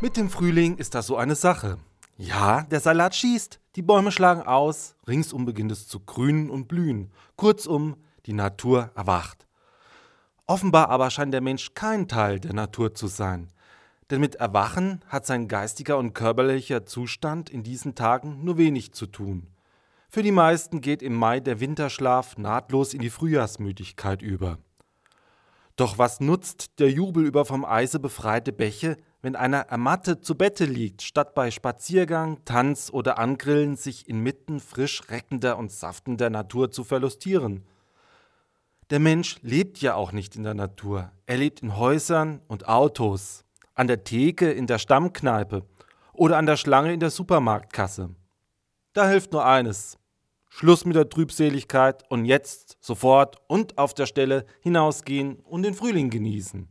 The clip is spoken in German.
Mit dem Frühling ist das so eine Sache. Ja, der Salat schießt, die Bäume schlagen aus, ringsum beginnt es zu grünen und blühen. Kurzum, die Natur erwacht. Offenbar aber scheint der Mensch kein Teil der Natur zu sein. Denn mit Erwachen hat sein geistiger und körperlicher Zustand in diesen Tagen nur wenig zu tun. Für die meisten geht im Mai der Winterschlaf nahtlos in die Frühjahrsmüdigkeit über. Doch was nutzt der Jubel über vom Eise befreite Bäche, wenn einer ermattet zu Bette liegt, statt bei Spaziergang, Tanz oder Angrillen sich inmitten frisch reckender und saftender Natur zu verlustieren? Der Mensch lebt ja auch nicht in der Natur. Er lebt in Häusern und Autos, an der Theke in der Stammkneipe oder an der Schlange in der Supermarktkasse. Da hilft nur eines. Schluss mit der Trübseligkeit und jetzt, sofort und auf der Stelle hinausgehen und den Frühling genießen.